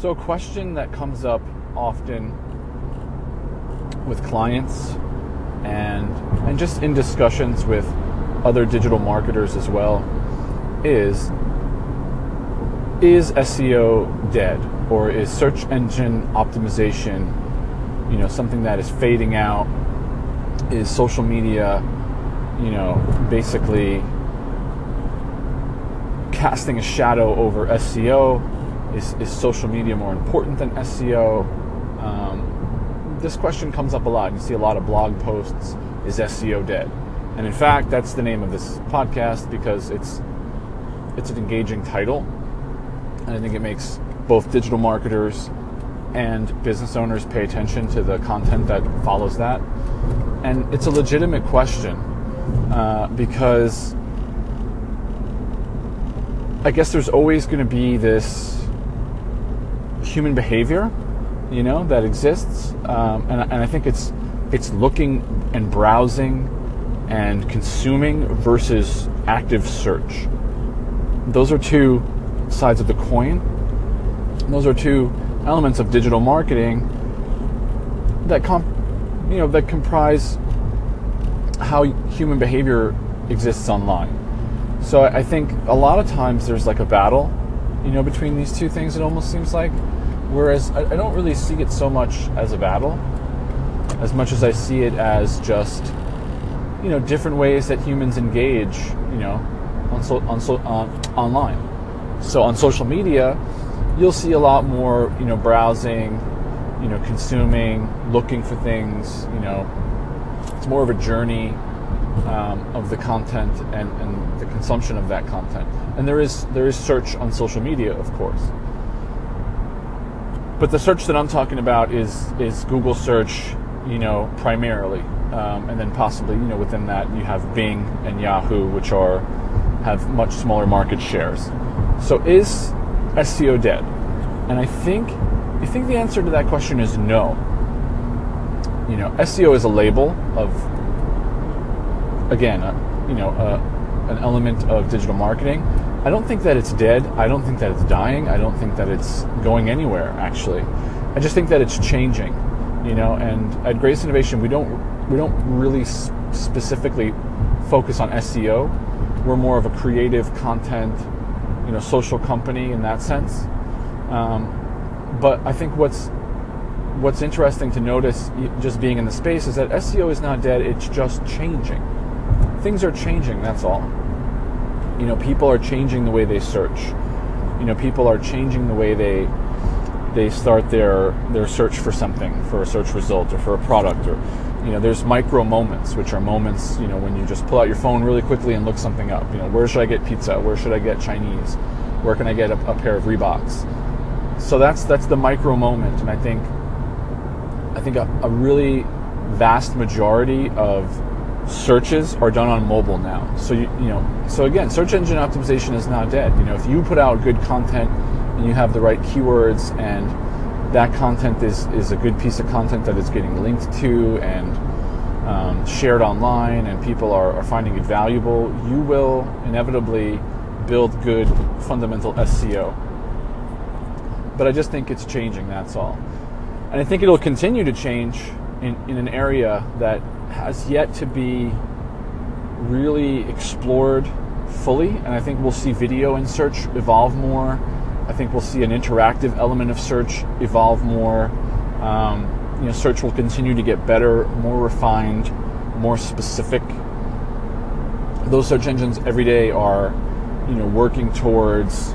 So, a question that comes up often with clients and and just in discussions with other digital marketers as well is is SEO dead? Or is search engine optimization you know something that is fading out? Is social media you know basically casting a shadow over SEO is, is social media more important than SEO um, this question comes up a lot you see a lot of blog posts is SEO dead and in fact that's the name of this podcast because it's it's an engaging title and I think it makes both digital marketers and business owners pay attention to the content that follows that. And it's a legitimate question uh, because I guess there's always going to be this human behavior, you know, that exists, um, and, and I think it's it's looking and browsing and consuming versus active search. Those are two sides of the coin. Those are two elements of digital marketing that comp, you know that comprise how human behavior exists online. So I think a lot of times there's like a battle, you know, between these two things. It almost seems like, whereas I, I don't really see it so much as a battle, as much as I see it as just, you know, different ways that humans engage, you know, on so, on so, on online. So on social media, you'll see a lot more, you know, browsing, you know, consuming, looking for things. You know, it's more of a journey um, of the content and, and the consumption of that content. And there is there is search on social media, of course. But the search that I'm talking about is is Google search, you know, primarily, um, and then possibly, you know, within that you have Bing and Yahoo, which are have much smaller market shares. So is SEO dead? And I think I think the answer to that question is no. You know, SEO is a label of again, uh, you know, uh, an element of digital marketing. I don't think that it's dead. I don't think that it's dying. I don't think that it's going anywhere. Actually, I just think that it's changing. You know, and at Grace Innovation, we don't we don't really specifically focus on SEO. We're more of a creative content you know social company in that sense. Um, but I think what's what's interesting to notice just being in the space is that SEO is not dead. It's just changing. Things are changing. That's all. You know, people are changing the way they search. You know, people are changing the way they they start their their search for something, for a search result, or for a product, or you know, there's micro moments, which are moments, you know, when you just pull out your phone really quickly and look something up. You know, where should I get pizza? Where should I get Chinese? Where can I get a, a pair of Reeboks? So that's that's the micro moment, and I think I think a, a really vast majority of searches are done on mobile now. So you you know, so again, search engine optimization is not dead. You know, if you put out good content and you have the right keywords and that content is, is a good piece of content that is getting linked to and um, shared online and people are, are finding it valuable, you will inevitably build good fundamental SEO. But I just think it's changing, that's all. And I think it'll continue to change in, in an area that has yet to be really explored fully. And I think we'll see video and search evolve more I think we'll see an interactive element of search evolve more. Um, you know, search will continue to get better, more refined, more specific. Those search engines every day are, you know, working towards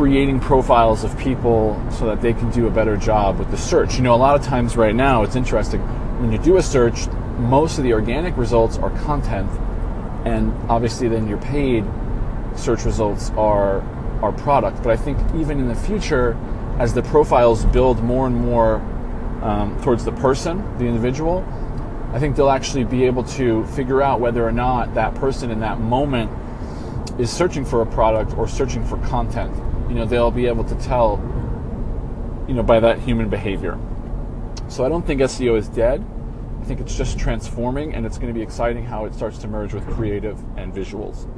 creating profiles of people so that they can do a better job with the search. You know, a lot of times right now, it's interesting when you do a search, most of the organic results are content, and obviously then you're paid search results are our product. But I think even in the future, as the profiles build more and more um, towards the person, the individual, I think they'll actually be able to figure out whether or not that person in that moment is searching for a product or searching for content. You know, they'll be able to tell, you know, by that human behavior. So I don't think SEO is dead. I think it's just transforming and it's going to be exciting how it starts to merge with creative and visuals.